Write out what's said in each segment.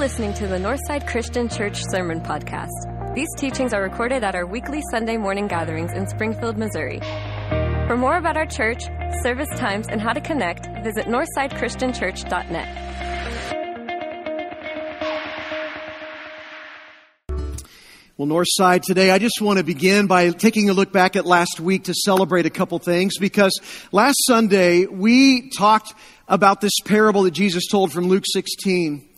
listening to the Northside Christian Church Sermon Podcast. These teachings are recorded at our weekly Sunday morning gatherings in Springfield, Missouri. For more about our church, service times, and how to connect, visit northsidechristianchurch.net. Well, Northside, today I just want to begin by taking a look back at last week to celebrate a couple things because last Sunday we talked about this parable that Jesus told from Luke 16.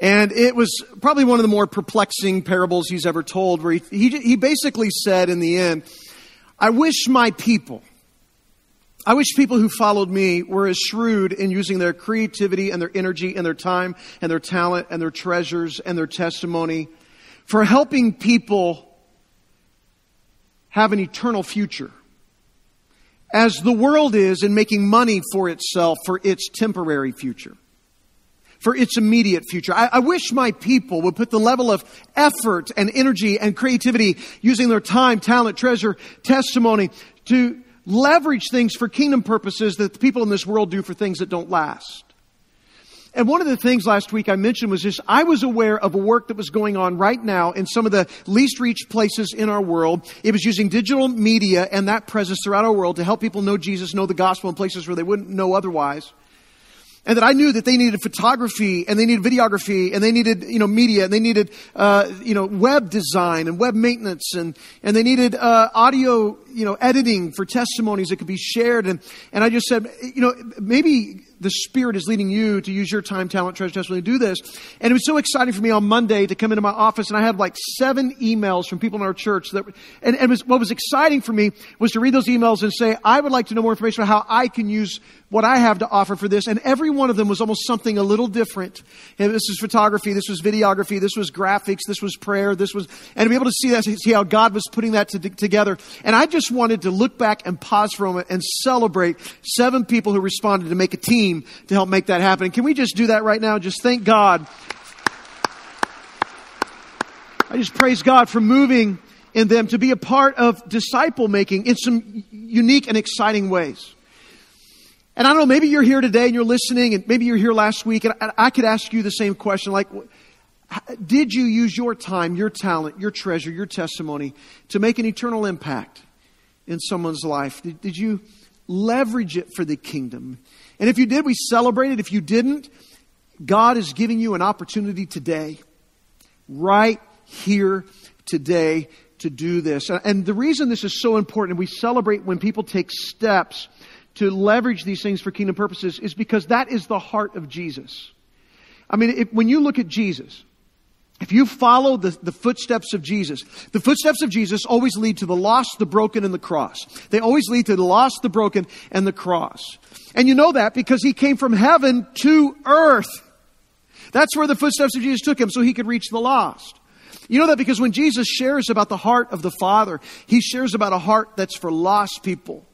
And it was probably one of the more perplexing parables he's ever told, where he, he, he basically said in the end, I wish my people, I wish people who followed me were as shrewd in using their creativity and their energy and their time and their talent and their treasures and their testimony for helping people have an eternal future. As the world is in making money for itself for its temporary future for its immediate future. I, I, wish my people would put the level of effort and energy and creativity using their time, talent, treasure, testimony to leverage things for kingdom purposes that the people in this world do for things that don't last. And one of the things last week I mentioned was this I was aware of a work that was going on right now in some of the least reached places in our world. It was using digital media and that presence throughout our world to help people know Jesus, know the gospel in places where they wouldn't know otherwise and that I knew that they needed photography and they needed videography and they needed, you know, media and they needed, uh, you know, web design and web maintenance and, and they needed, uh, audio, you know, editing for testimonies that could be shared. And, and I just said, you know, maybe the Spirit is leading you to use your time, talent, treasure, testimony to do this. And it was so exciting for me on Monday to come into my office and I had like seven emails from people in our church that, and, and was, what was exciting for me was to read those emails and say, I would like to know more information about how I can use what I have to offer for this. And every one of them was almost something a little different. And this was photography, this was videography, this was graphics, this was prayer, this was, and to be able to see that, see how God was putting that to, together. And I just wanted to look back and pause for a moment and celebrate seven people who responded to make a team to help make that happen. Can we just do that right now? Just thank God. I just praise God for moving in them to be a part of disciple making in some unique and exciting ways. And I don't know, maybe you're here today and you're listening, and maybe you're here last week, and I could ask you the same question like, did you use your time, your talent, your treasure, your testimony to make an eternal impact in someone's life? Did, did you leverage it for the kingdom? And if you did, we celebrate it. If you didn't, God is giving you an opportunity today, right here today, to do this. And the reason this is so important, and we celebrate when people take steps to leverage these things for kingdom purposes is because that is the heart of Jesus. I mean, if, when you look at Jesus, if you follow the, the footsteps of Jesus, the footsteps of Jesus always lead to the lost, the broken, and the cross. They always lead to the lost, the broken, and the cross. And you know that because he came from heaven to earth. That's where the footsteps of Jesus took him so he could reach the lost. You know that because when Jesus shares about the heart of the Father, he shares about a heart that's for lost people.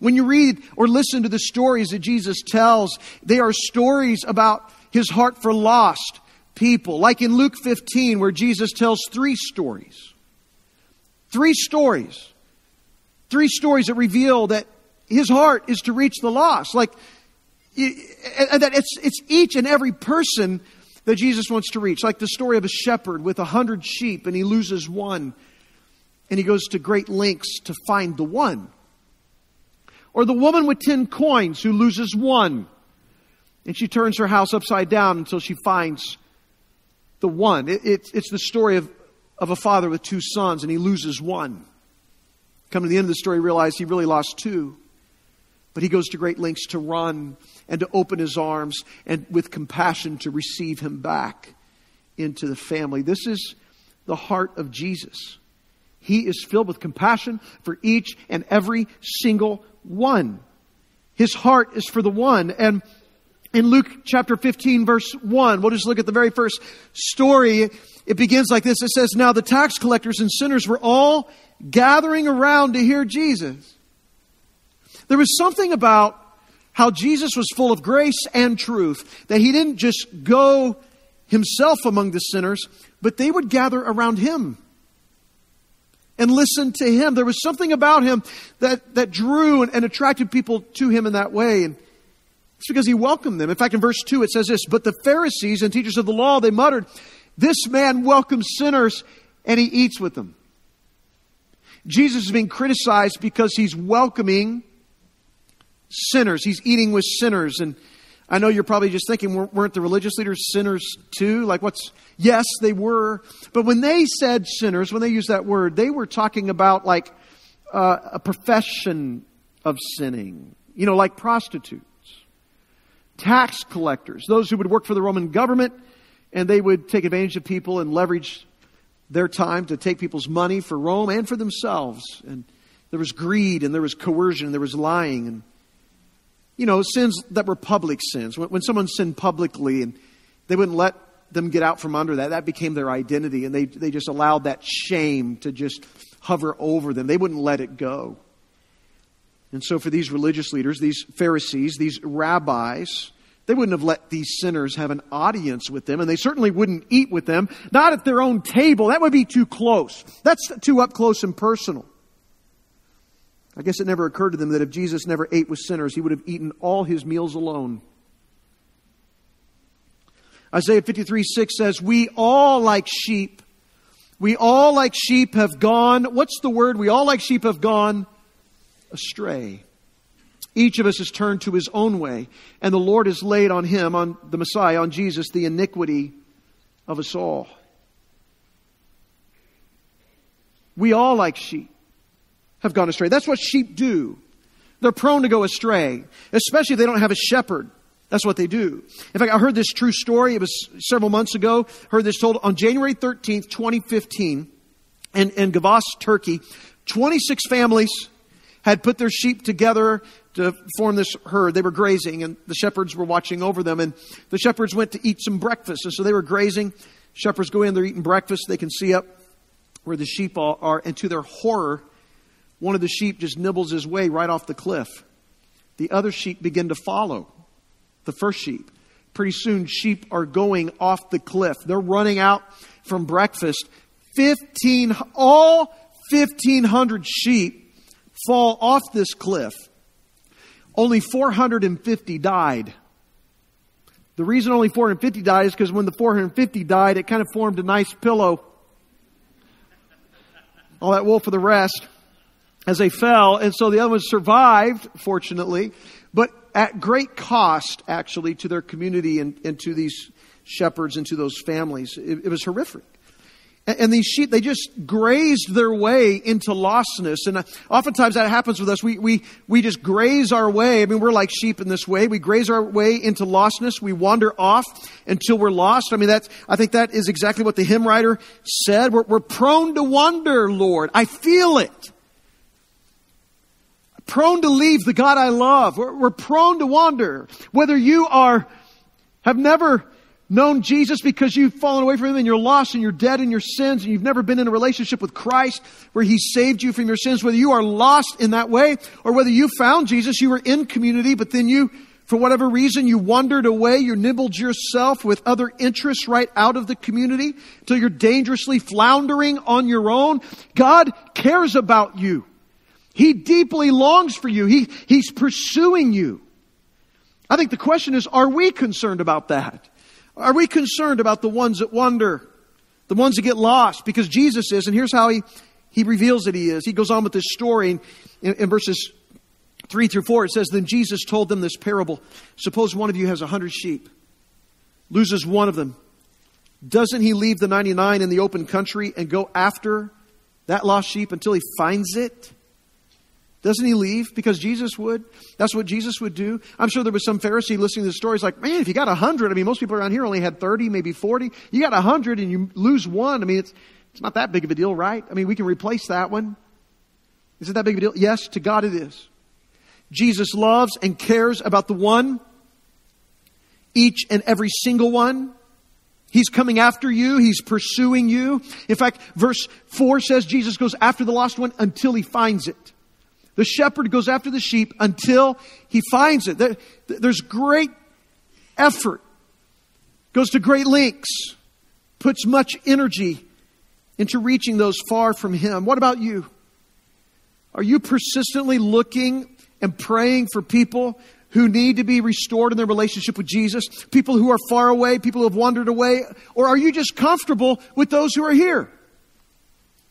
When you read or listen to the stories that Jesus tells, they are stories about his heart for lost people. Like in Luke 15, where Jesus tells three stories. Three stories. Three stories that reveal that his heart is to reach the lost. Like, that it's, it's each and every person that Jesus wants to reach. Like the story of a shepherd with a hundred sheep and he loses one. And he goes to great lengths to find the one. Or the woman with 10 coins who loses one. And she turns her house upside down until she finds the one. It, it, it's the story of, of a father with two sons, and he loses one. Come to the end of the story, realize he really lost two. But he goes to great lengths to run and to open his arms and with compassion to receive him back into the family. This is the heart of Jesus. He is filled with compassion for each and every single one. His heart is for the one. And in Luke chapter 15 verse 1, we'll just look at the very first story. It begins like this. It says, Now the tax collectors and sinners were all gathering around to hear Jesus. There was something about how Jesus was full of grace and truth, that he didn't just go himself among the sinners, but they would gather around him and listen to him. There was something about him that, that drew and, and attracted people to him in that way. And It's because he welcomed them. In fact, in verse 2, it says this But the Pharisees and teachers of the law, they muttered, This man welcomes sinners and he eats with them. Jesus is being criticized because he's welcoming sinners. He's eating with sinners. And I know you're probably just thinking, weren't the religious leaders sinners too? Like, what's. Yes, they were. But when they said sinners, when they used that word, they were talking about like uh, a profession of sinning, you know, like prostitutes, tax collectors, those who would work for the Roman government and they would take advantage of people and leverage their time to take people's money for Rome and for themselves. And there was greed and there was coercion and there was lying and you know, sins that were public sins. When, when someone sinned publicly and they wouldn't let them get out from under that, that became their identity. And they, they just allowed that shame to just hover over them. They wouldn't let it go. And so, for these religious leaders, these Pharisees, these rabbis, they wouldn't have let these sinners have an audience with them, and they certainly wouldn't eat with them, not at their own table. That would be too close. That's too up close and personal. I guess it never occurred to them that if Jesus never ate with sinners, he would have eaten all his meals alone. Isaiah 53 6 says, We all like sheep, we all like sheep have gone, what's the word? We all like sheep have gone astray. Each of us has turned to his own way, and the Lord has laid on him, on the Messiah, on Jesus, the iniquity of us all. We all like sheep have gone astray. That's what sheep do. They're prone to go astray, especially if they don't have a shepherd. That's what they do. In fact, I heard this true story. It was several months ago. Heard this told on January 13th, 2015, in, in Gevas, Turkey. 26 families had put their sheep together to form this herd. They were grazing, and the shepherds were watching over them. And the shepherds went to eat some breakfast. And so they were grazing. Shepherds go in, they're eating breakfast. They can see up where the sheep are, and to their horror, one of the sheep just nibbles his way right off the cliff. The other sheep begin to follow the first sheep. Pretty soon, sheep are going off the cliff. They're running out from breakfast. 15, all 1,500 sheep fall off this cliff. Only 450 died. The reason only 450 died is because when the 450 died, it kind of formed a nice pillow. All that wool for the rest as they fell. And so the other ones survived, fortunately, but at great cost, actually, to their community and, and to these shepherds and to those families. It, it was horrific. And, these sheep, they just grazed their way into lostness. And uh, oftentimes that happens with us. We, we, we just graze our way. I mean, we're like sheep in this way. We graze our way into lostness. We wander off until we're lost. I mean, that's, I think that is exactly what the hymn writer said. We're, we're prone to wander, Lord. I feel it prone to leave the God I love. We're, we're prone to wander. Whether you are, have never known Jesus because you've fallen away from Him and you're lost and you're dead in your sins and you've never been in a relationship with Christ where He saved you from your sins, whether you are lost in that way or whether you found Jesus, you were in community, but then you, for whatever reason, you wandered away, you nibbled yourself with other interests right out of the community until you're dangerously floundering on your own. God cares about you. He deeply longs for you. He, he's pursuing you. I think the question is, are we concerned about that? Are we concerned about the ones that wander, the ones that get lost? Because Jesus is, and here's how he, he reveals that he is. He goes on with this story in, in verses 3 through 4. It says, Then Jesus told them this parable. Suppose one of you has a hundred sheep, loses one of them. Doesn't he leave the 99 in the open country and go after that lost sheep until he finds it? Doesn't he leave? Because Jesus would. That's what Jesus would do. I'm sure there was some Pharisee listening to the story. He's like, man, if you got a hundred, I mean, most people around here only had 30, maybe 40. You got a hundred and you lose one. I mean, it's, it's not that big of a deal, right? I mean, we can replace that one. Is it that big of a deal? Yes, to God it is. Jesus loves and cares about the one, each and every single one. He's coming after you. He's pursuing you. In fact, verse 4 says Jesus goes after the lost one until he finds it. The shepherd goes after the sheep until he finds it. There's great effort, goes to great lengths, puts much energy into reaching those far from him. What about you? Are you persistently looking and praying for people who need to be restored in their relationship with Jesus? People who are far away, people who have wandered away? Or are you just comfortable with those who are here?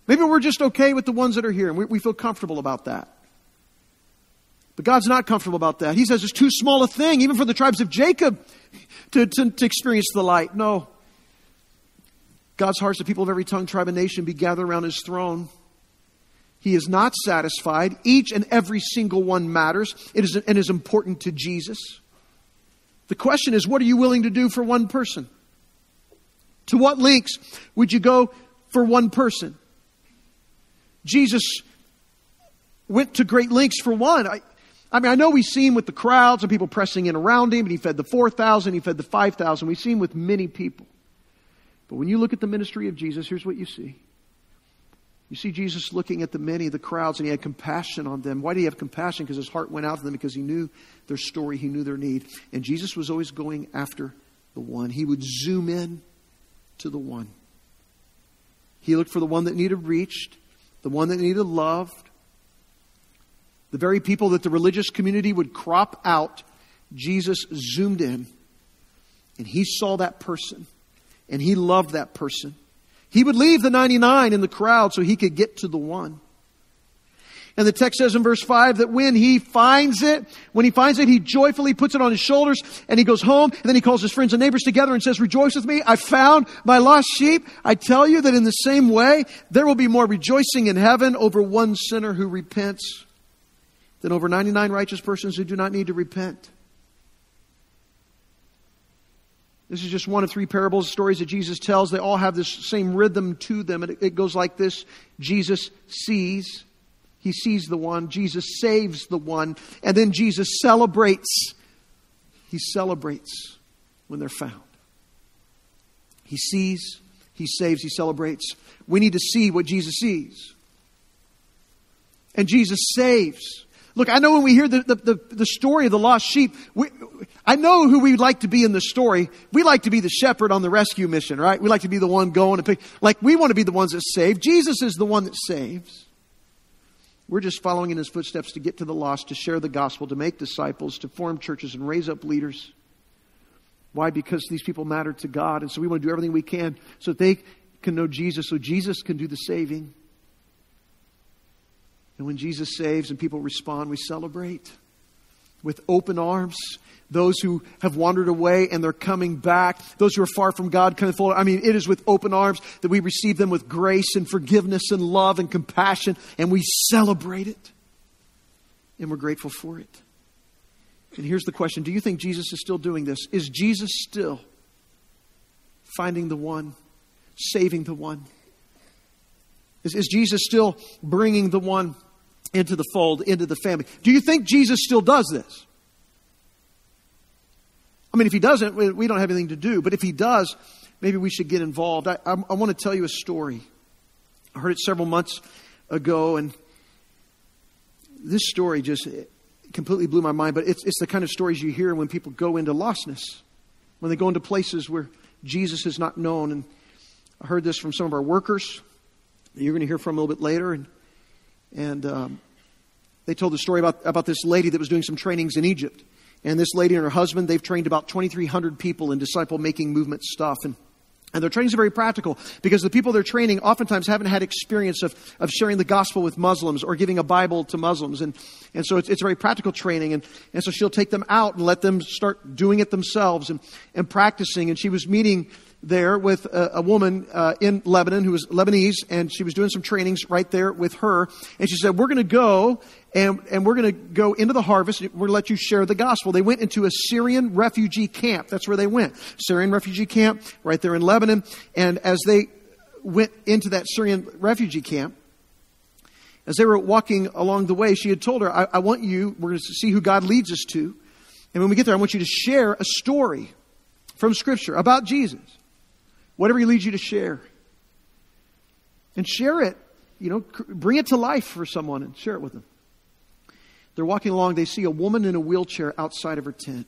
Maybe we're just okay with the ones that are here and we, we feel comfortable about that. But God's not comfortable about that. He says it's too small a thing, even for the tribes of Jacob, to, to, to experience the light. No. God's hearts, the people of every tongue, tribe, and nation be gathered around his throne. He is not satisfied. Each and every single one matters. It is and is important to Jesus. The question is, what are you willing to do for one person? To what lengths would you go for one person? Jesus went to great lengths for one. I, I mean, I know we see him with the crowds and people pressing in around him, and he fed the 4,000, he fed the 5,000. We see him with many people. But when you look at the ministry of Jesus, here's what you see. You see Jesus looking at the many, the crowds, and he had compassion on them. Why did he have compassion? Because his heart went out to them because he knew their story, he knew their need. And Jesus was always going after the one. He would zoom in to the one. He looked for the one that needed reached, the one that needed loved, the very people that the religious community would crop out. Jesus zoomed in and he saw that person and he loved that person. He would leave the 99 in the crowd so he could get to the one. And the text says in verse 5 that when he finds it, when he finds it, he joyfully puts it on his shoulders and he goes home and then he calls his friends and neighbors together and says, rejoice with me. I found my lost sheep. I tell you that in the same way, there will be more rejoicing in heaven over one sinner who repents than over 99 righteous persons who do not need to repent. This is just one of three parables, stories that Jesus tells. They all have this same rhythm to them. And it goes like this Jesus sees, he sees the one. Jesus saves the one. And then Jesus celebrates. He celebrates when they're found. He sees, he saves, he celebrates. We need to see what Jesus sees. And Jesus saves. Look, I know when we hear the, the, the, the story of the lost sheep, we, I know who we'd like to be in the story. We like to be the shepherd on the rescue mission, right? We like to be the one going and pick. Like, we want to be the ones that save. Jesus is the one that saves. We're just following in his footsteps to get to the lost, to share the gospel, to make disciples, to form churches and raise up leaders. Why? Because these people matter to God. And so we want to do everything we can so that they can know Jesus, so Jesus can do the saving. And when Jesus saves and people respond, we celebrate with open arms. Those who have wandered away and they're coming back. Those who are far from God coming forward. I mean, it is with open arms that we receive them with grace and forgiveness and love and compassion, and we celebrate it. And we're grateful for it. And here's the question Do you think Jesus is still doing this? Is Jesus still finding the one, saving the one? Is, is Jesus still bringing the one into the fold, into the family. Do you think Jesus still does this? I mean, if he doesn't, we don't have anything to do. But if he does, maybe we should get involved. I, I, I want to tell you a story. I heard it several months ago, and this story just completely blew my mind. But it's, it's the kind of stories you hear when people go into lostness, when they go into places where Jesus is not known. And I heard this from some of our workers. You're going to hear from a little bit later. And and um, they told the story about, about this lady that was doing some trainings in Egypt. And this lady and her husband, they've trained about 2,300 people in disciple making movement stuff. And, and their trainings are very practical because the people they're training oftentimes haven't had experience of, of sharing the gospel with Muslims or giving a Bible to Muslims. And, and so it's, it's very practical training. And, and so she'll take them out and let them start doing it themselves and, and practicing. And she was meeting there with a, a woman uh, in Lebanon who was Lebanese, and she was doing some trainings right there with her. And she said, "We're going to go and, and we're going to go into the harvest. We're going to let you share the gospel." They went into a Syrian refugee camp. That's where they went. Syrian refugee camp right there in Lebanon. And as they went into that Syrian refugee camp, as they were walking along the way, she had told her, I, I want you, we're going to see who God leads us to. And when we get there, I want you to share a story from Scripture about Jesus. Whatever He leads you to share. And share it, you know, bring it to life for someone and share it with them. They're walking along, they see a woman in a wheelchair outside of her tent.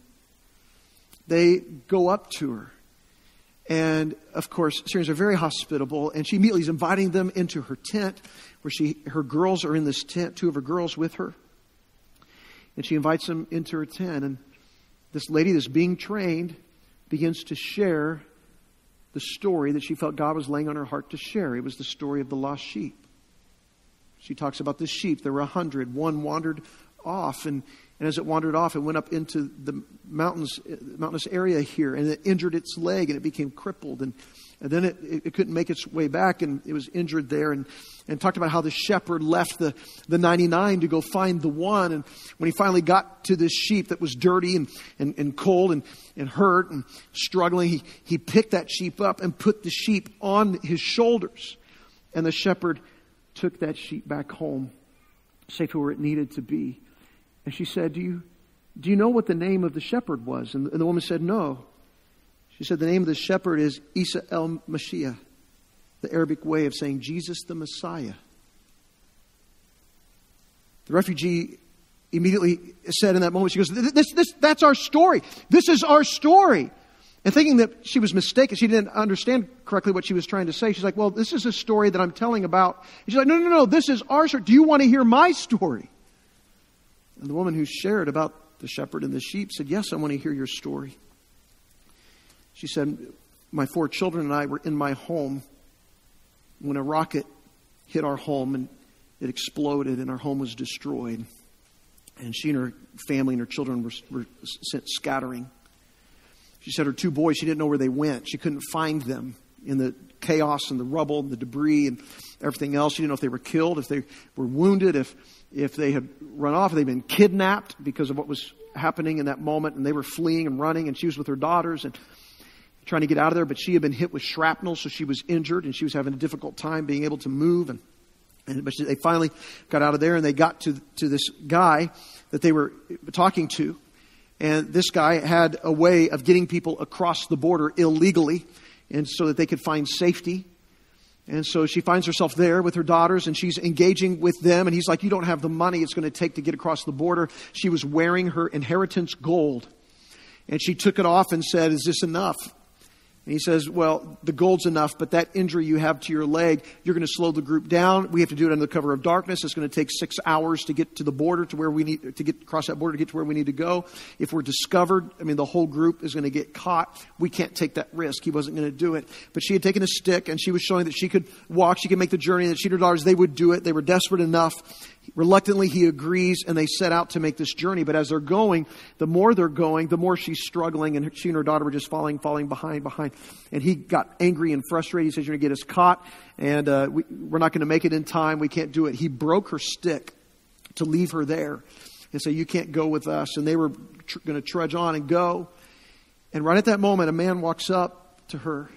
They go up to her. And of course, Syrians are very hospitable, and she immediately is inviting them into her tent, where she her girls are in this tent, two of her girls with her. And she invites them into her tent, and this lady that's being trained begins to share the story that she felt God was laying on her heart to share. It was the story of the lost sheep. She talks about the sheep. There were a hundred. One wandered off, and, and as it wandered off, it went up into the mountains, uh, mountainous area here, and it injured its leg, and it became crippled. And and then it, it, couldn't make its way back and it was injured there and, and talked about how the shepherd left the, the 99 to go find the one. And when he finally got to this sheep that was dirty and, and, and cold and, and hurt and struggling, he, he picked that sheep up and put the sheep on his shoulders. And the shepherd took that sheep back home, safe to where it needed to be. And she said, Do you, do you know what the name of the shepherd was? And and the woman said, No. She said the name of the shepherd is Isa el Mashiach, the Arabic way of saying Jesus the Messiah. The refugee immediately said in that moment, she goes, this, this, That's our story. This is our story. And thinking that she was mistaken, she didn't understand correctly what she was trying to say. She's like, Well, this is a story that I'm telling about. And she's like, No, no, no, this is our story. Do you want to hear my story? And the woman who shared about the shepherd and the sheep said, Yes, I want to hear your story. She said, My four children and I were in my home when a rocket hit our home and it exploded and our home was destroyed. And she and her family and her children were, were sent scattering. She said her two boys, she didn't know where they went. She couldn't find them in the chaos and the rubble and the debris and everything else. She didn't know if they were killed, if they were wounded, if, if they had run off, if they'd been kidnapped because of what was happening in that moment. And they were fleeing and running, and she was with her daughters. And trying to get out of there, but she had been hit with shrapnel, so she was injured and she was having a difficult time being able to move. And, and but they finally got out of there and they got to to this guy that they were talking to, and this guy had a way of getting people across the border illegally, and so that they could find safety. And so she finds herself there with her daughters and she's engaging with them. And he's like, You don't have the money it's going to take to get across the border. She was wearing her inheritance gold. And she took it off and said, Is this enough? And he says, Well, the gold's enough, but that injury you have to your leg, you're going to slow the group down. We have to do it under the cover of darkness. It's going to take six hours to get to the border to where we need to get across that border to get to where we need to go. If we're discovered, I mean, the whole group is going to get caught. We can't take that risk. He wasn't going to do it. But she had taken a stick and she was showing that she could walk, she could make the journey, that she and her daughters, they would do it. They were desperate enough. Reluctantly, he agrees and they set out to make this journey. But as they're going, the more they're going, the more she's struggling, and she and her daughter were just falling, falling behind, behind. And he got angry and frustrated. He says, You're going to get us caught, and uh, we, we're not going to make it in time. We can't do it. He broke her stick to leave her there and say, You can't go with us. And they were tr- going to trudge on and go. And right at that moment, a man walks up to her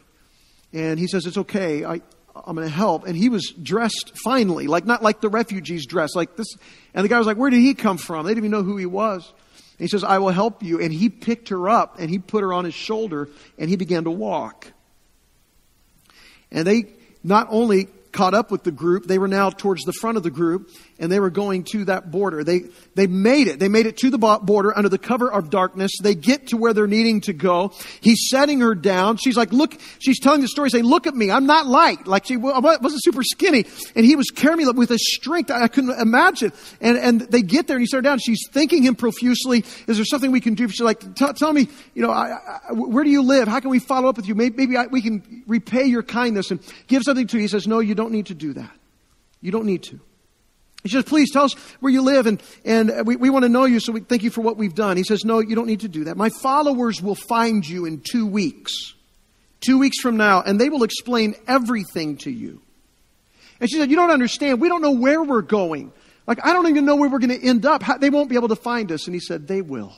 and he says, It's okay. I, I'm going to help. And he was dressed finely, like not like the refugees dressed, like this. And the guy was like, Where did he come from? They didn't even know who he was. And he says, I will help you. And he picked her up and he put her on his shoulder and he began to walk. And they not only caught up with the group. They were now towards the front of the group and they were going to that border. They, they made it. They made it to the border under the cover of darkness. They get to where they're needing to go. He's setting her down. She's like, look, she's telling the story saying, look at me. I'm not light. Like she wasn't super skinny and he was carrying me with a strength I couldn't imagine. And, and they get there and he set her down. She's thanking him profusely. Is there something we can do? She's like, tell me, you know, I, I, where do you live? How can we follow up with you? Maybe, maybe I, we can repay your kindness and give something to you. He says, no, you don't need to do that. You don't need to. He says, please tell us where you live and, and uh, we, we want to know you, so we thank you for what we've done. He says, no, you don't need to do that. My followers will find you in two weeks. Two weeks from now, and they will explain everything to you. And she said, you don't understand. We don't know where we're going. Like, I don't even know where we're going to end up. How, they won't be able to find us. And he said, they will.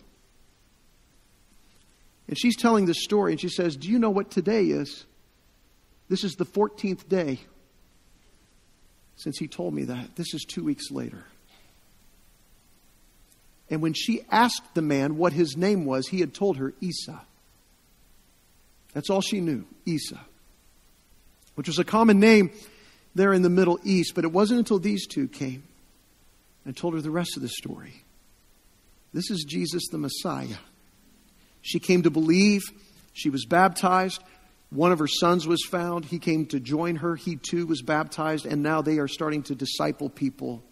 And she's telling this story, and she says, do you know what today is? This is the 14th day since he told me that. This is two weeks later. And when she asked the man what his name was, he had told her Isa. That's all she knew, Isa, which was a common name there in the Middle East. But it wasn't until these two came and told her the rest of the story. This is Jesus the Messiah. She came to believe. She was baptized. One of her sons was found. He came to join her. He too was baptized. And now they are starting to disciple people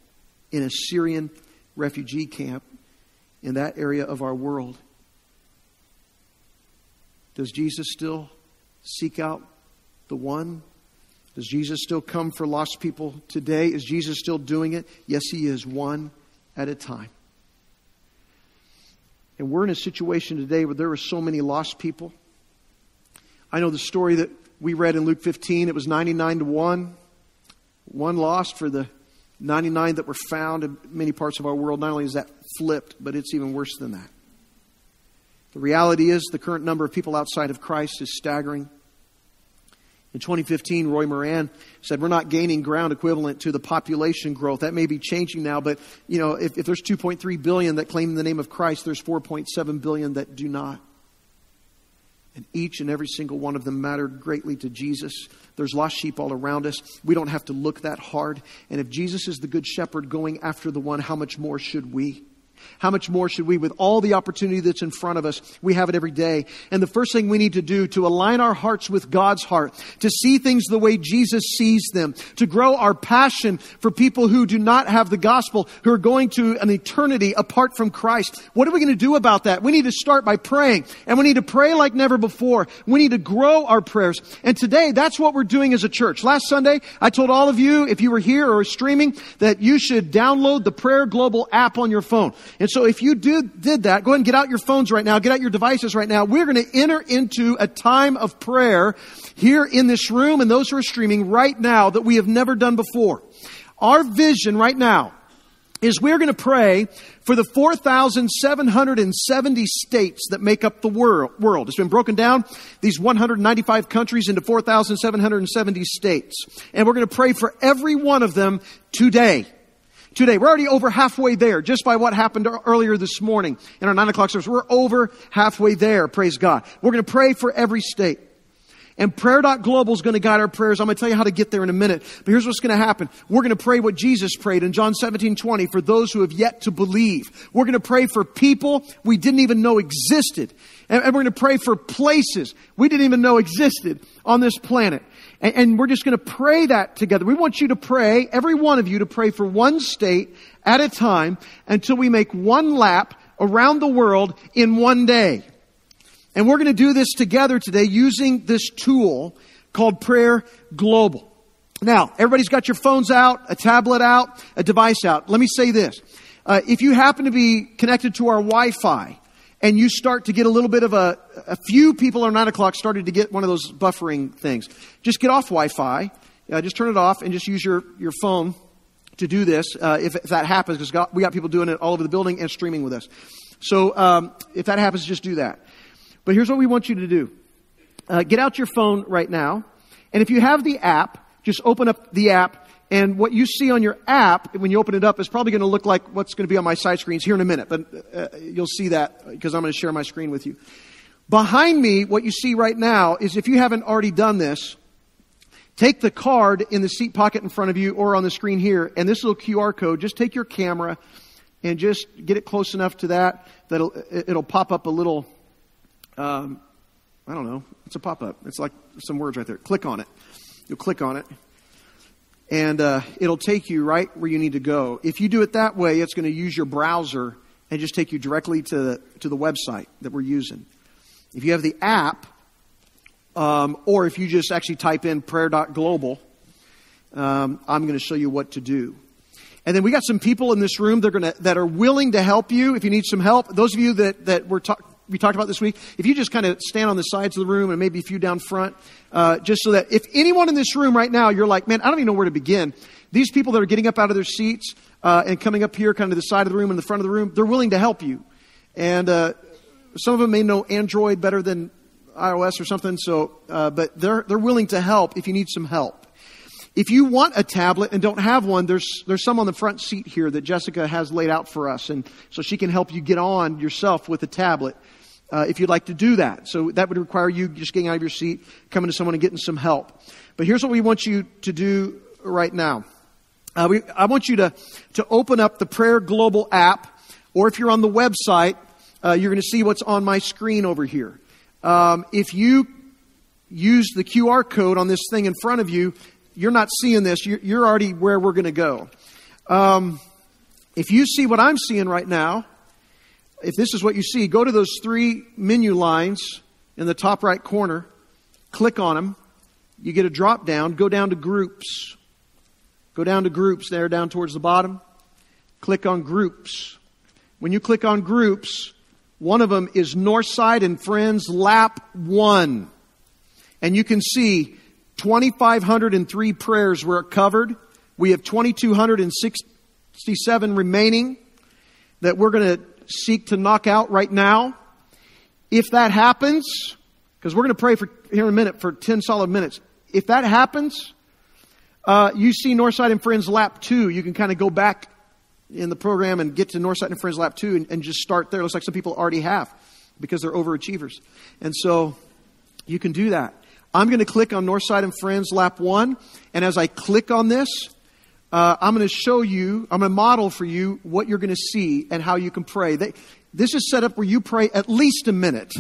in a Syrian refugee camp in that area of our world. Does Jesus still seek out the one? Does Jesus still come for lost people today? Is Jesus still doing it? Yes, he is, one at a time. And we're in a situation today where there are so many lost people. I know the story that we read in Luke 15. It was 99 to 1. One lost for the 99 that were found in many parts of our world. Not only is that flipped, but it's even worse than that. The reality is the current number of people outside of Christ is staggering. In 2015, Roy Moran said, We're not gaining ground equivalent to the population growth. That may be changing now, but you know, if, if there's 2.3 billion that claim the name of Christ, there's 4.7 billion that do not. And each and every single one of them mattered greatly to Jesus. There's lost sheep all around us. We don't have to look that hard. And if Jesus is the good shepherd going after the one, how much more should we? How much more should we, with all the opportunity that's in front of us, we have it every day. And the first thing we need to do to align our hearts with God's heart, to see things the way Jesus sees them, to grow our passion for people who do not have the gospel, who are going to an eternity apart from Christ. What are we going to do about that? We need to start by praying. And we need to pray like never before. We need to grow our prayers. And today, that's what we're doing as a church. Last Sunday, I told all of you, if you were here or streaming, that you should download the Prayer Global app on your phone. And so if you do, did that, go ahead and get out your phones right now, get out your devices right now. We're going to enter into a time of prayer here in this room and those who are streaming right now that we have never done before. Our vision right now is we're going to pray for the 4,770 states that make up the world. It's been broken down, these 195 countries, into 4,770 states. And we're going to pray for every one of them today today. We're already over halfway there just by what happened earlier this morning in our nine o'clock service. We're over halfway there, praise God. We're going to pray for every state. And prayer.global is going to guide our prayers. I'm going to tell you how to get there in a minute. But here's what's going to happen. We're going to pray what Jesus prayed in John 17, 20 for those who have yet to believe. We're going to pray for people we didn't even know existed. And we're going to pray for places we didn't even know existed on this planet. And, and we're just going to pray that together. We want you to pray, every one of you to pray for one state at a time until we make one lap around the world in one day. And we're going to do this together today using this tool called Prayer Global. Now, everybody's got your phones out, a tablet out, a device out. Let me say this. Uh, if you happen to be connected to our Wi-Fi, and you start to get a little bit of a, a few people on 9 o'clock started to get one of those buffering things. Just get off Wi-Fi, uh, just turn it off and just use your, your phone to do this uh, if, if, that happens because we got people doing it all over the building and streaming with us. So um, if that happens, just do that. But here's what we want you to do. Uh, get out your phone right now. And if you have the app, just open up the app and what you see on your app, when you open it up, is probably going to look like what's going to be on my side screens here in a minute. But uh, you'll see that because I'm going to share my screen with you. Behind me, what you see right now is if you haven't already done this, take the card in the seat pocket in front of you or on the screen here, and this little QR code, just take your camera and just get it close enough to that that it'll, it'll pop up a little, um, I don't know, it's a pop up. It's like some words right there. Click on it. You'll click on it and uh, it'll take you right where you need to go. If you do it that way, it's going to use your browser and just take you directly to the, to the website that we're using. If you have the app, um, or if you just actually type in prayer.global, um, I'm going to show you what to do. And then we got some people in this room that are, gonna, that are willing to help you if you need some help. Those of you that, that were talking we talked about this week, if you just kind of stand on the sides of the room and maybe a few down front, uh, just so that if anyone in this room right now, you're like, man, I don't even know where to begin. These people that are getting up out of their seats uh, and coming up here, kind of to the side of the room and the front of the room, they're willing to help you. And uh, some of them may know Android better than iOS or something, so uh, but they're they're willing to help if you need some help. If you want a tablet and don't have one, there's, there's some on the front seat here that Jessica has laid out for us. And so she can help you get on yourself with a tablet uh, if you'd like to do that. So that would require you just getting out of your seat, coming to someone and getting some help. But here's what we want you to do right now. Uh, we, I want you to, to open up the Prayer Global app, or if you're on the website, uh, you're going to see what's on my screen over here. Um, if you use the QR code on this thing in front of you, you're not seeing this. You're, you're already where we're going to go. Um, if you see what I'm seeing right now, if this is what you see, go to those three menu lines in the top right corner, click on them. You get a drop down, go down to groups. Go down to groups there, down towards the bottom. Click on groups. When you click on groups, one of them is Northside and Friends Lap 1. And you can see 2,503 prayers were covered. We have 2,267 remaining that we're going to seek to knock out right now. If that happens, because we're going to pray for here in a minute for 10 solid minutes. If that happens, uh, you see Northside and Friends Lap 2. You can kind of go back in the program and get to Northside and Friends Lap 2 and, and just start there. It looks like some people already have because they're overachievers. And so you can do that. I'm going to click on Northside and Friends Lap 1. And as I click on this, uh, I'm going to show you, I'm going to model for you what you're going to see and how you can pray. They, this is set up where you pray at least a minute,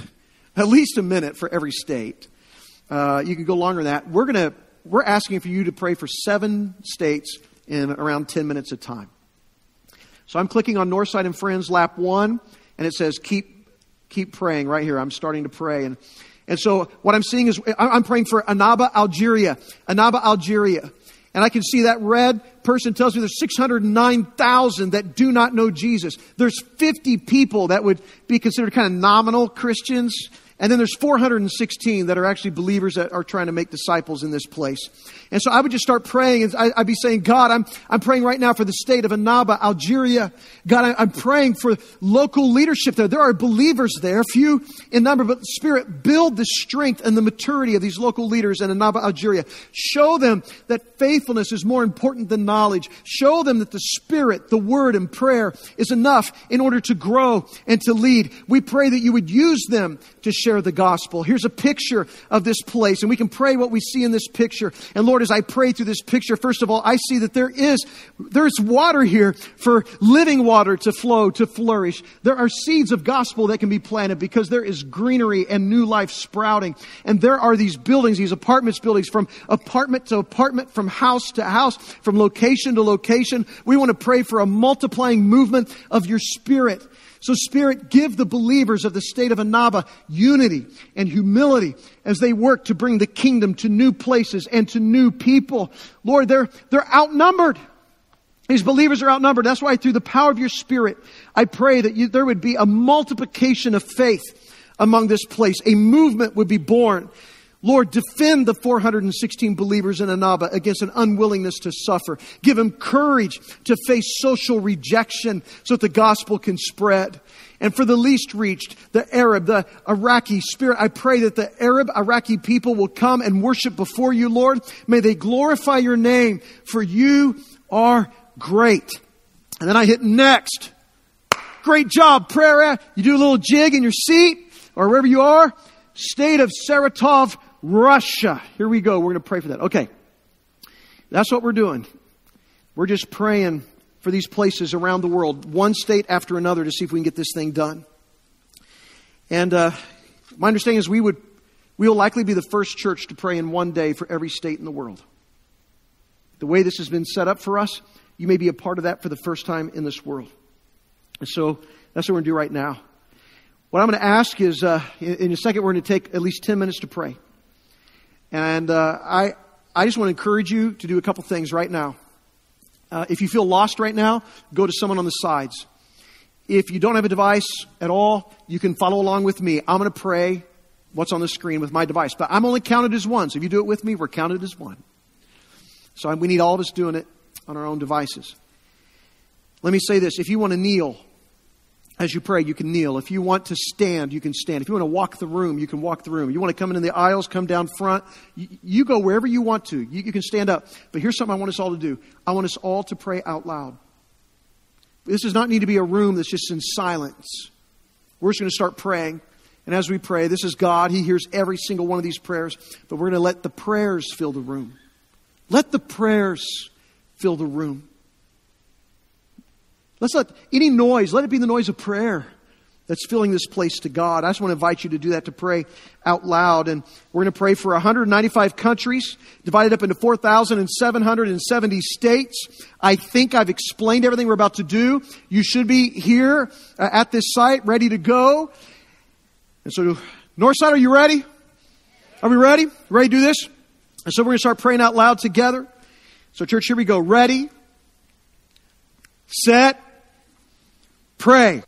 at least a minute for every state. Uh, you can go longer than that. We're going to, we're asking for you to pray for seven states in around 10 minutes of time. So I'm clicking on Northside and Friends Lap 1, and it says keep, keep praying right here. I'm starting to pray. And, and so what I'm seeing is I'm praying for Annaba, Algeria. Annaba, Algeria. And I can see that red person tells me there's 609,000 that do not know Jesus. There's 50 people that would be considered kind of nominal Christians. And then there's 416 that are actually believers that are trying to make disciples in this place. And so I would just start praying and I'd be saying, God, I'm, I'm praying right now for the state of Annaba, Algeria. God, I'm praying for local leadership there. There are believers there, few in number, but Spirit, build the strength and the maturity of these local leaders in Annaba, Algeria. Show them that faithfulness is more important than knowledge. Show them that the Spirit, the Word, and prayer is enough in order to grow and to lead. We pray that you would use them to share share the gospel. Here's a picture of this place, and we can pray what we see in this picture. And Lord, as I pray through this picture, first of all, I see that there is, there's water here for living water to flow, to flourish. There are seeds of gospel that can be planted because there is greenery and new life sprouting. And there are these buildings, these apartments buildings from apartment to apartment, from house to house, from location to location. We want to pray for a multiplying movement of your spirit so, Spirit, give the believers of the state of Annaba unity and humility as they work to bring the kingdom to new places and to new people. Lord, they're, they're outnumbered. These believers are outnumbered. That's why through the power of your Spirit, I pray that you, there would be a multiplication of faith among this place. A movement would be born Lord, defend the 416 believers in Annaba against an unwillingness to suffer. Give them courage to face social rejection so that the gospel can spread. And for the least reached, the Arab, the Iraqi spirit, I pray that the Arab, Iraqi people will come and worship before you, Lord. May they glorify your name, for you are great. And then I hit next. Great job, prayer. You do a little jig in your seat or wherever you are. State of Saratov, Russia. Here we go. We're going to pray for that. Okay. That's what we're doing. We're just praying for these places around the world, one state after another, to see if we can get this thing done. And uh, my understanding is we would we will likely be the first church to pray in one day for every state in the world. The way this has been set up for us, you may be a part of that for the first time in this world. And so that's what we're going to do right now. What I'm going to ask is, uh, in, a second, we're going to take at least 10 minutes to pray. And uh, I, I just want to encourage you to do a couple things right now. Uh, if you feel lost right now, go to someone on the sides. If you don't have a device at all, you can follow along with me. I'm going to pray what's on the screen with my device. But I'm only counted as one. So if you do it with me, we're counted as one. So we need all of us doing it on our own devices. Let me say this if you want to kneel, as you pray, you can kneel. If you want to stand, you can stand. If you want to walk the room, you can walk the room. You want to come into the aisles, come down front. You, you go wherever you want to. You, you, can stand up. But here's something I want us all to do I want us all to pray out loud. This does not need to be a room that's just in silence. We're just going to start praying. And as we pray, this is God. He hears every single one of these prayers. But we're going to let the prayers fill the room. Let the prayers fill the room. Let's let any noise, let it be the noise of prayer that's filling this place to God. I just want to invite you to do that, to pray out loud. And we're going to pray for 195 countries, divided up into 4,770 states. I think I've explained everything we're about to do. You should be here uh, at this site, ready to go. And so Northside, are you ready? Are we ready? Ready to do this? And so we're going to start praying out loud together. So, church, here we go. Ready, set, pray.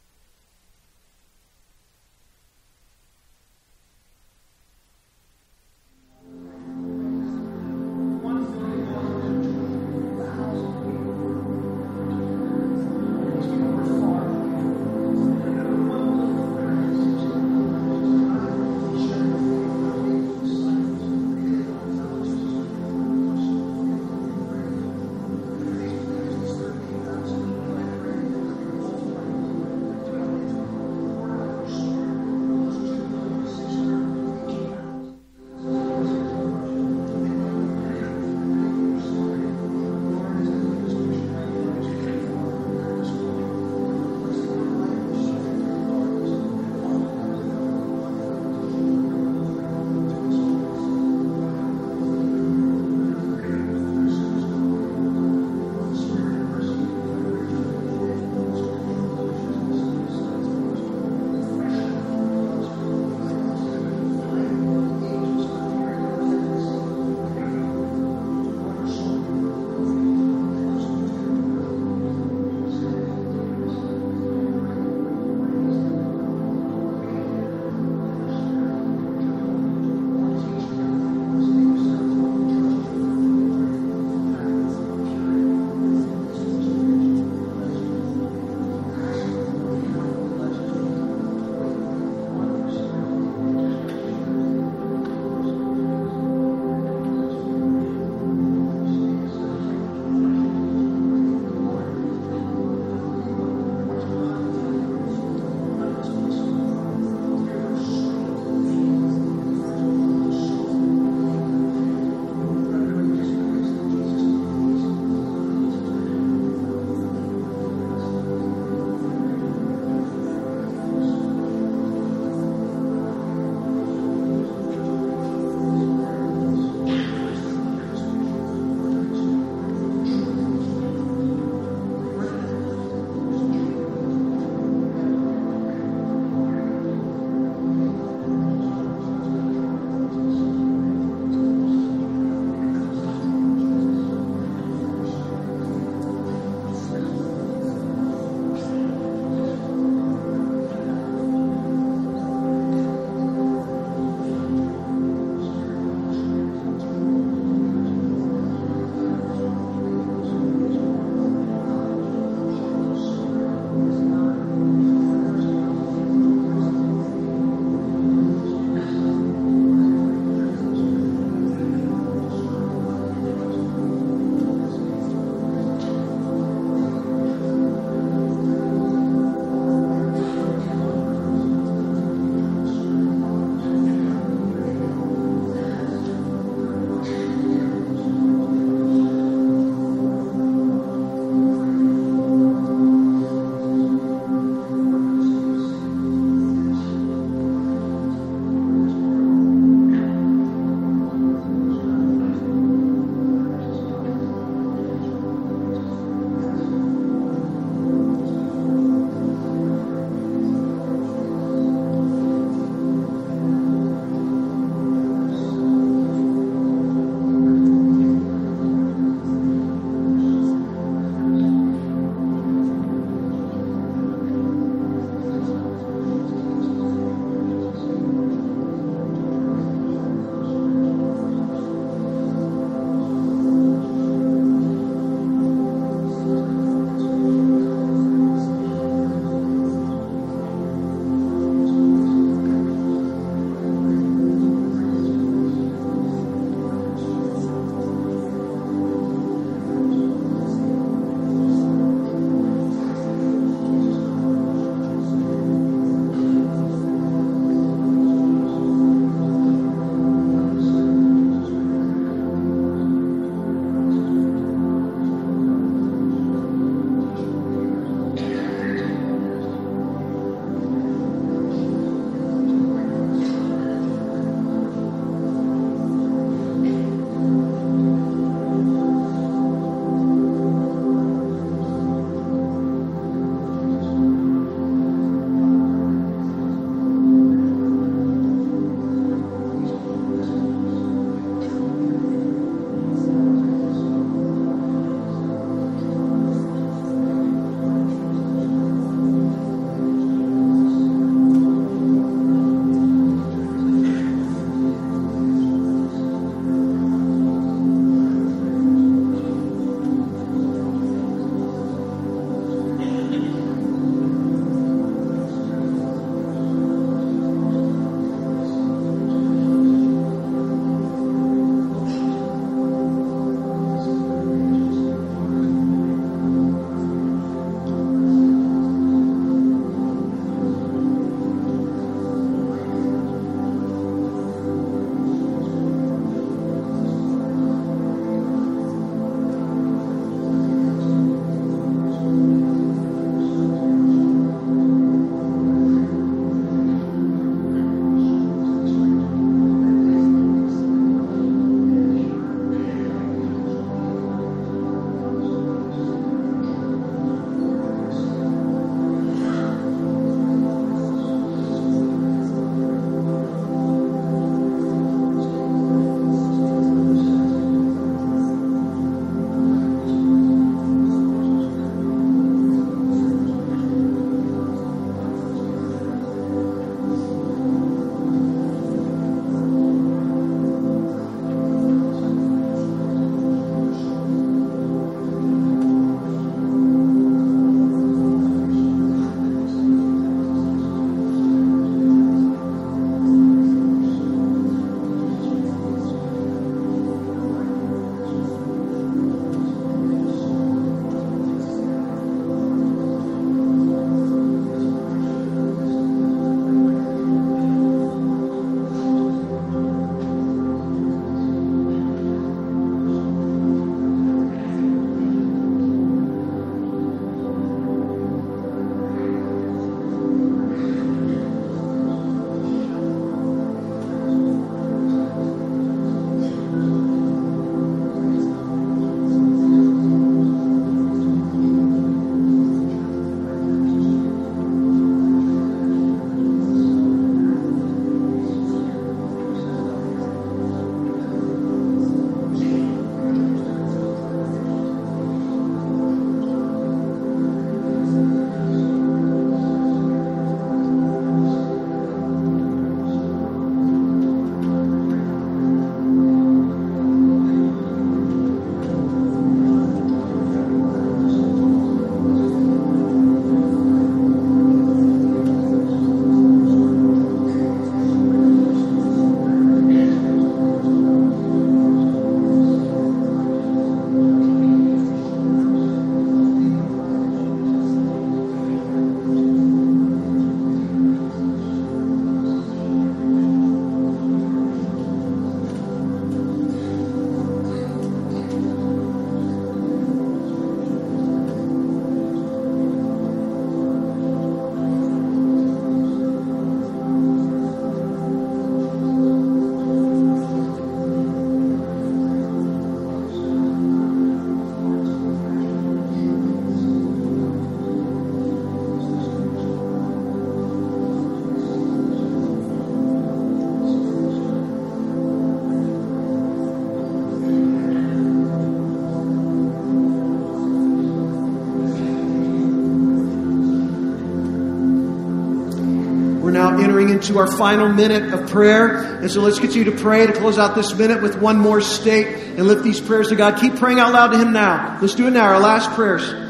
Into our final minute of prayer. And so let's continue to pray to close out this minute with one more state and lift these prayers to God. Keep praying out loud to Him now. Let's do it now, our last prayers.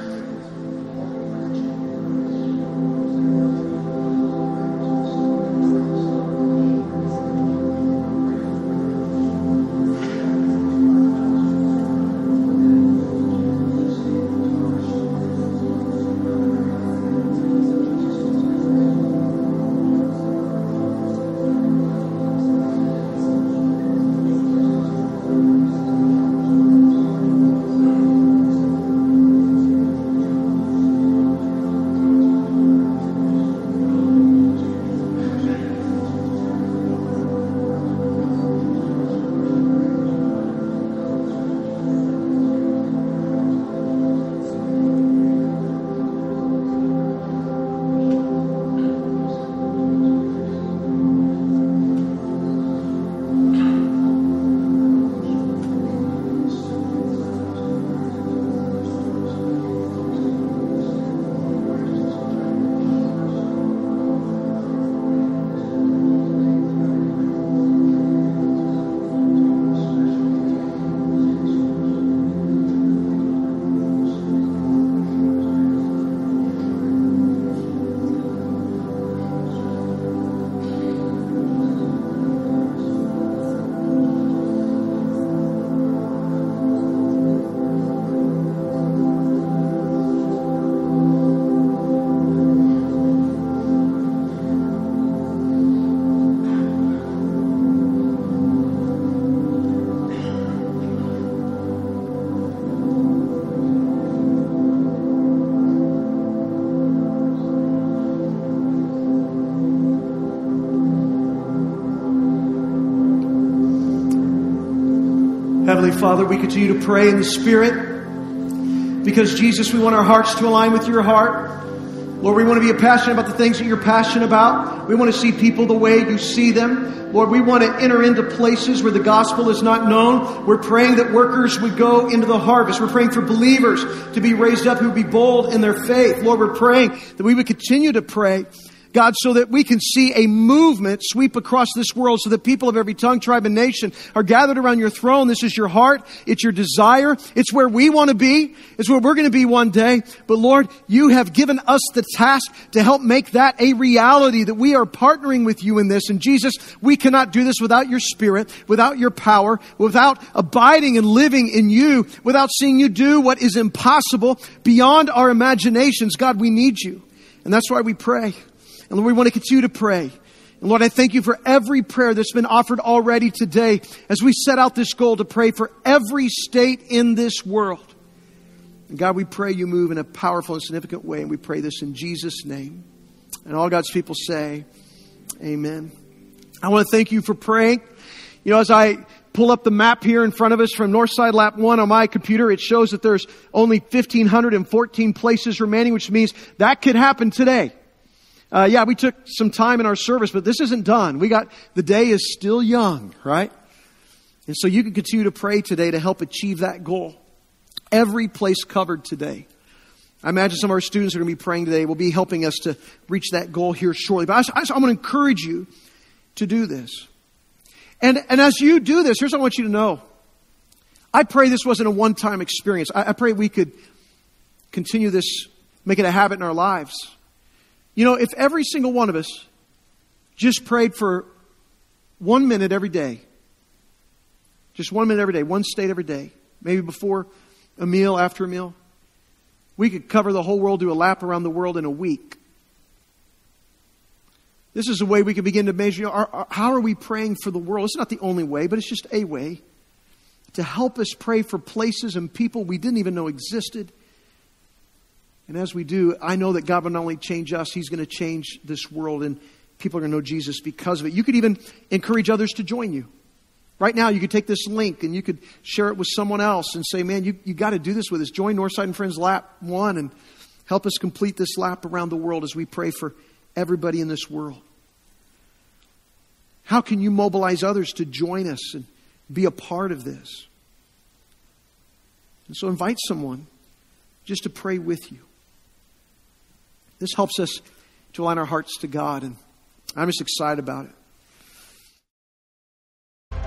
Father, we continue to pray in the Spirit because, Jesus, we want our hearts to align with your heart. Lord, we want to be passionate about the things that you're passionate about. We want to see people the way you see them. Lord, we want to enter into places where the gospel is not known. We're praying that workers would go into the harvest. We're praying for believers to be raised up who would be bold in their faith. Lord, we're praying that we would continue to pray God, so that we can see a movement sweep across this world so that people of every tongue, tribe, and nation are gathered around your throne. This is your heart. It's your desire. It's where we want to be. It's where we're going to be one day. But Lord, you have given us the task to help make that a reality that we are partnering with you in this. And Jesus, we cannot do this without your spirit, without your power, without abiding and living in you, without seeing you do what is impossible beyond our imaginations. God, we need you. And that's why we pray. And Lord, we want to continue to pray. And Lord, I thank you for every prayer that's been offered already today as we set out this goal to pray for every state in this world. And God, we pray you move in a powerful and significant way, and we pray this in Jesus' name. And all God's people say, Amen. I want to thank you for praying. You know, as I pull up the map here in front of us from Northside Lap 1 on my computer, it shows that there's only 1,514 places remaining, which means that could happen today. Uh, yeah, we took some time in our service, but this isn't done. We got, the day is still young, right? And so you can continue to pray today to help achieve that goal. Every place covered today. I imagine some of our students are going to be praying today will be helping us to reach that goal here shortly. But I, I'm going to encourage you to do this. And, and as you do this, here's what I want you to know. I pray this wasn't a one time experience. I, I pray we could continue this, make it a habit in our lives. You know, if every single one of us just prayed for one minute every day, just one minute every day, one state every day, maybe before a meal, after a meal, we could cover the whole world, do a lap around the world in a week. This is a way we could begin to measure our, our, how are we praying for the world? It's not the only way, but it's just a way to help us pray for places and people we didn't even know existed and as we do, I know that God will not only change us, He's going to change this world, and people are going to know Jesus because of it. You could even encourage others to join you. Right now, you could take this link and you could share it with someone else and say, man, you, you got to do this with us. Join Northside and Friends Lap 1 and help us complete this lap around the world as we pray for everybody in this world. How can you mobilize others to join us and be a part of this? And so invite someone just to pray with you. This helps us to align our hearts to God. And I'm just excited about it.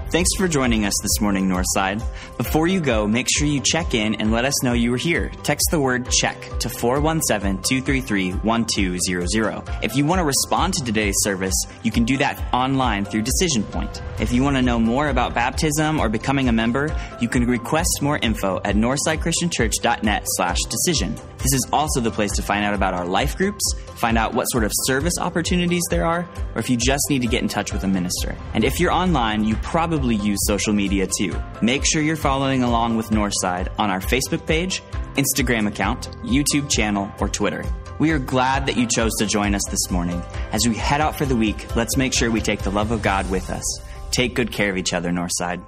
Thanks for joining us this morning, Northside. Before you go, make sure you check in and let us know you were here. Text the word check to 417 233 1200. If you want to respond to today's service, you can do that online through Decision Point. If you want to know more about baptism or becoming a member, you can request more info at northsidechristianchurch.net slash decision. This is also the place to find out about our life groups, find out what sort of service opportunities there are, or if you just need to get in touch with a minister. And if you're online, you probably use social media too. Make sure you're following along with Northside on our Facebook page, Instagram account, YouTube channel, or Twitter. We are glad that you chose to join us this morning. As we head out for the week, let's make sure we take the love of God with us. Take good care of each other, Northside.